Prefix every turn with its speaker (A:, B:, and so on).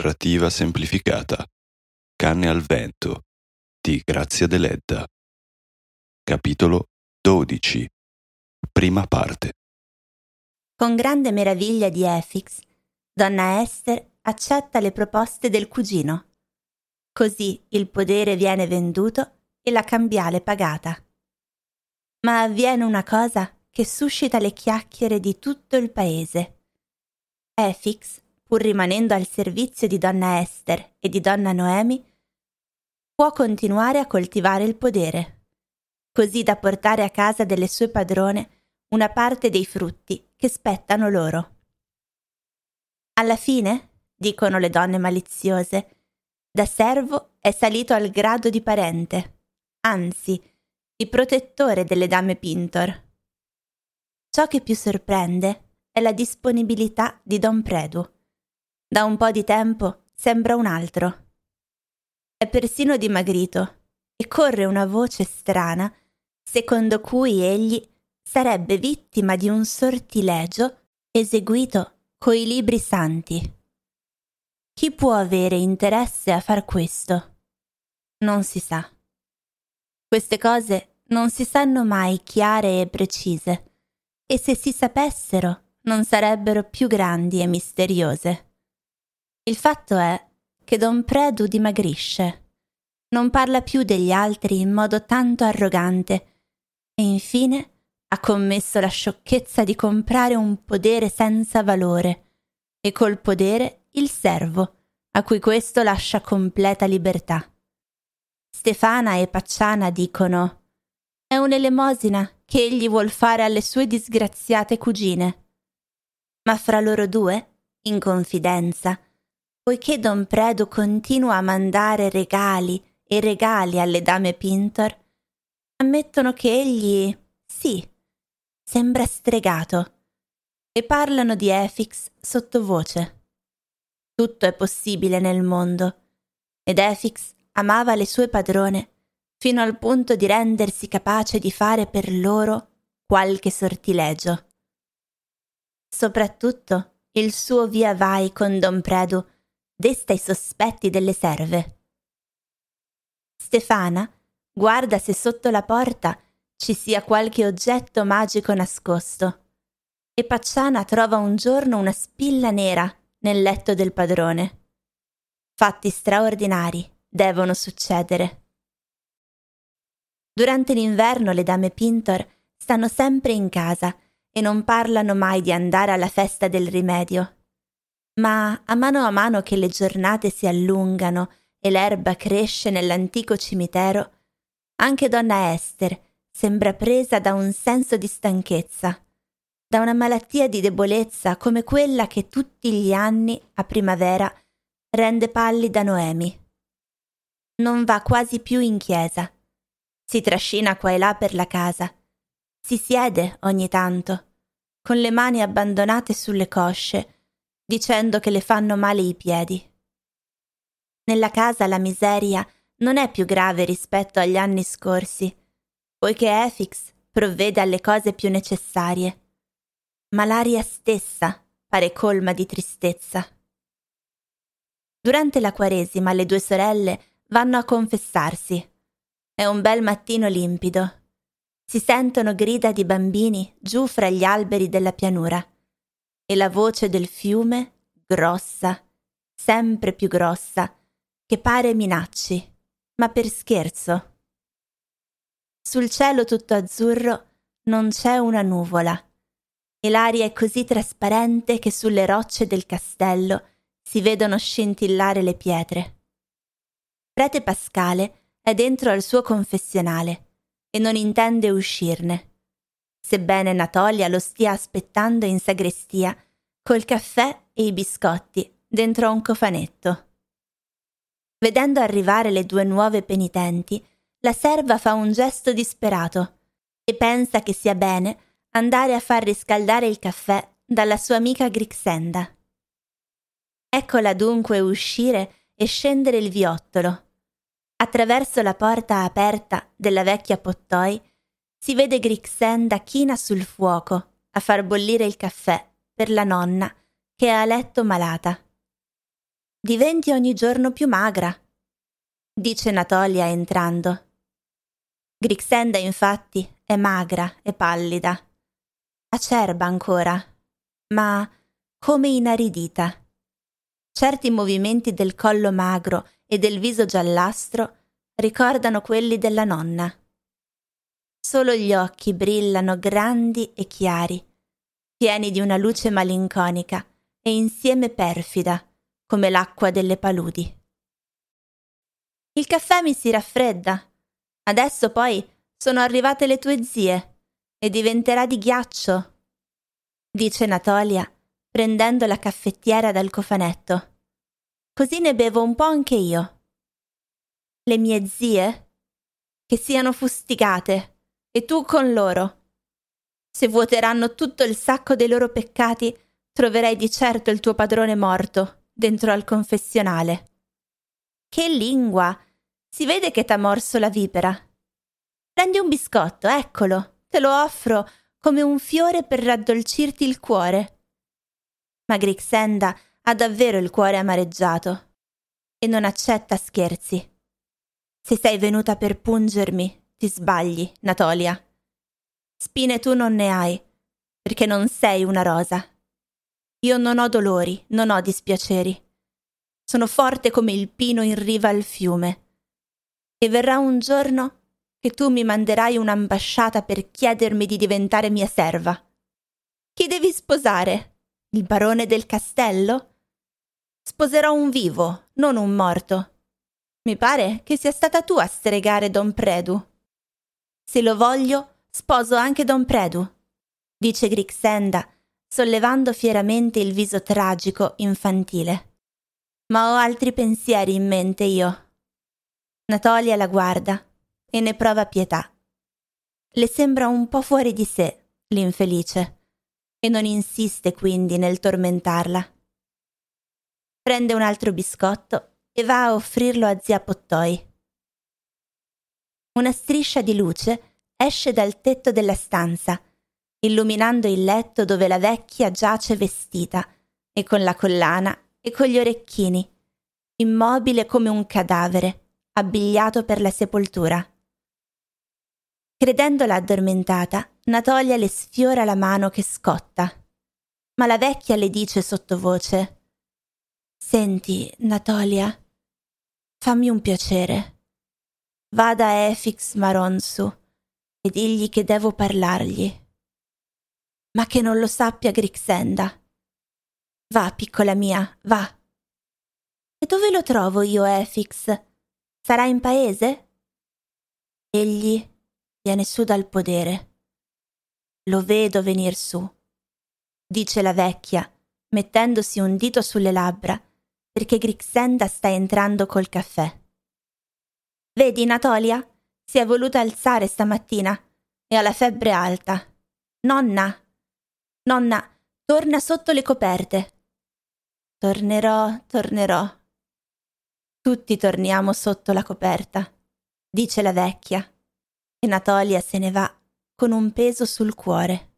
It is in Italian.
A: Narrativa semplificata. Canne al vento di Grazia Deledda. Capitolo 12. Prima parte.
B: Con grande meraviglia di Efix, donna Esther accetta le proposte del cugino. Così il podere viene venduto e la cambiale pagata. Ma avviene una cosa che suscita le chiacchiere di tutto il paese. Efix, pur rimanendo al servizio di donna Esther e di donna Noemi, può continuare a coltivare il podere, così da portare a casa delle sue padrone una parte dei frutti che spettano loro. Alla fine, dicono le donne maliziose, da servo è salito al grado di parente, anzi, di protettore delle dame Pintor. Ciò che più sorprende è la disponibilità di Don Predu. Da un po' di tempo sembra un altro. È persino dimagrito e corre una voce strana secondo cui egli sarebbe vittima di un sortilegio eseguito coi libri santi. Chi può avere interesse a far questo? Non si sa. Queste cose non si sanno mai chiare e precise, e se si sapessero non sarebbero più grandi e misteriose. Il fatto è che Don Predu dimagrisce, non parla più degli altri in modo tanto arrogante e infine ha commesso la sciocchezza di comprare un podere senza valore e col podere il servo, a cui questo lascia completa libertà. Stefana e Pacciana dicono è un'elemosina che egli vuol fare alle sue disgraziate cugine ma fra loro due, in confidenza, poiché don Predu continua a mandare regali e regali alle dame Pintor, ammettono che egli, sì, sembra stregato e parlano di Efix sottovoce. Tutto è possibile nel mondo ed Efix amava le sue padrone fino al punto di rendersi capace di fare per loro qualche sortilegio. Soprattutto il suo via vai con Don Predu desta i sospetti delle serve. Stefana guarda se sotto la porta ci sia qualche oggetto magico nascosto e Pacciana trova un giorno una spilla nera nel letto del padrone. Fatti straordinari devono succedere. Durante l'inverno le dame Pintor stanno sempre in casa e non parlano mai di andare alla festa del rimedio. Ma a mano a mano che le giornate si allungano e l'erba cresce nell'antico cimitero, anche donna Esther sembra presa da un senso di stanchezza, da una malattia di debolezza come quella che tutti gli anni, a primavera, rende pallida Noemi. Non va quasi più in chiesa. Si trascina qua e là per la casa si siede ogni tanto, con le mani abbandonate sulle cosce, dicendo che le fanno male i piedi. Nella casa la miseria non è più grave rispetto agli anni scorsi, poiché Efix provvede alle cose più necessarie. Ma l'aria stessa pare colma di tristezza. Durante la Quaresima le due sorelle vanno a confessarsi. È un bel mattino limpido si sentono grida di bambini giù fra gli alberi della pianura e la voce del fiume, grossa, sempre più grossa, che pare minacci, ma per scherzo. Sul cielo tutto azzurro non c'è una nuvola e l'aria è così trasparente che sulle rocce del castello si vedono scintillare le pietre. Prete Pascale è dentro al suo confessionale e non intende uscirne. Sebbene Natolia lo stia aspettando in sagrestia col caffè e i biscotti dentro un cofanetto. Vedendo arrivare le due nuove penitenti, la serva fa un gesto disperato e pensa che sia bene andare a far riscaldare il caffè dalla sua amica Grixenda. Eccola dunque uscire e scendere il viottolo Attraverso la porta aperta della vecchia pottoi si vede Grixenda china sul fuoco a far bollire il caffè per la nonna che è a letto malata. Diventi ogni giorno più magra, dice Natolia entrando. Grixenda infatti è magra e pallida, acerba ancora, ma come inaridita. Certi movimenti del collo magro e del viso giallastro ricordano quelli della nonna. Solo gli occhi brillano grandi e chiari, pieni di una luce malinconica e insieme perfida, come l'acqua delle paludi. Il caffè mi si raffredda. Adesso poi sono arrivate le tue zie e diventerà di ghiaccio, dice Natolia, prendendo la caffettiera dal cofanetto. Così ne bevo un po' anche io. Le mie zie? Che siano fustigate, e tu con loro. Se vuoteranno tutto il sacco dei loro peccati, troverai di certo il tuo padrone morto dentro al confessionale. Che lingua! Si vede che t'ha morso la vipera. Prendi un biscotto, eccolo, te lo offro come un fiore per raddolcirti il cuore. Ma Grixenda ha davvero il cuore amareggiato e non accetta scherzi. Se sei venuta per pungermi, ti sbagli, Natolia. Spine tu non ne hai, perché non sei una rosa. Io non ho dolori, non ho dispiaceri. Sono forte come il pino in riva al fiume. E verrà un giorno che tu mi manderai un'ambasciata per chiedermi di diventare mia serva. Chi devi sposare? Il barone del castello? Sposerò un vivo, non un morto. Mi pare che sia stata tu a stregare Don Predu. Se lo voglio, sposo anche Don Predu, dice Grixenda, sollevando fieramente il viso tragico, infantile. Ma ho altri pensieri in mente io. Natalia la guarda e ne prova pietà. Le sembra un po' fuori di sé, l'infelice e non insiste quindi nel tormentarla. Prende un altro biscotto e va a offrirlo a zia Pottoi. Una striscia di luce esce dal tetto della stanza, illuminando il letto dove la vecchia giace vestita e con la collana e con gli orecchini, immobile come un cadavere, abbigliato per la sepoltura. Credendola addormentata, Natolia le sfiora la mano che scotta. Ma la vecchia le dice sottovoce: Senti, Natolia, fammi un piacere. Vada a Efix Maronsu e digli che devo parlargli. Ma che non lo sappia Grixenda. Va, piccola mia, va. E dove lo trovo io, Efix? Sarà in paese? Egli viene su dal podere. Lo vedo venir su, dice la vecchia, mettendosi un dito sulle labbra, perché Grixenda sta entrando col caffè. Vedi, Natolia? Si è voluta alzare stamattina e ha la febbre alta. Nonna, nonna, torna sotto le coperte. Tornerò, tornerò. Tutti torniamo sotto la coperta, dice la vecchia, e Natolia se ne va con un peso sul cuore.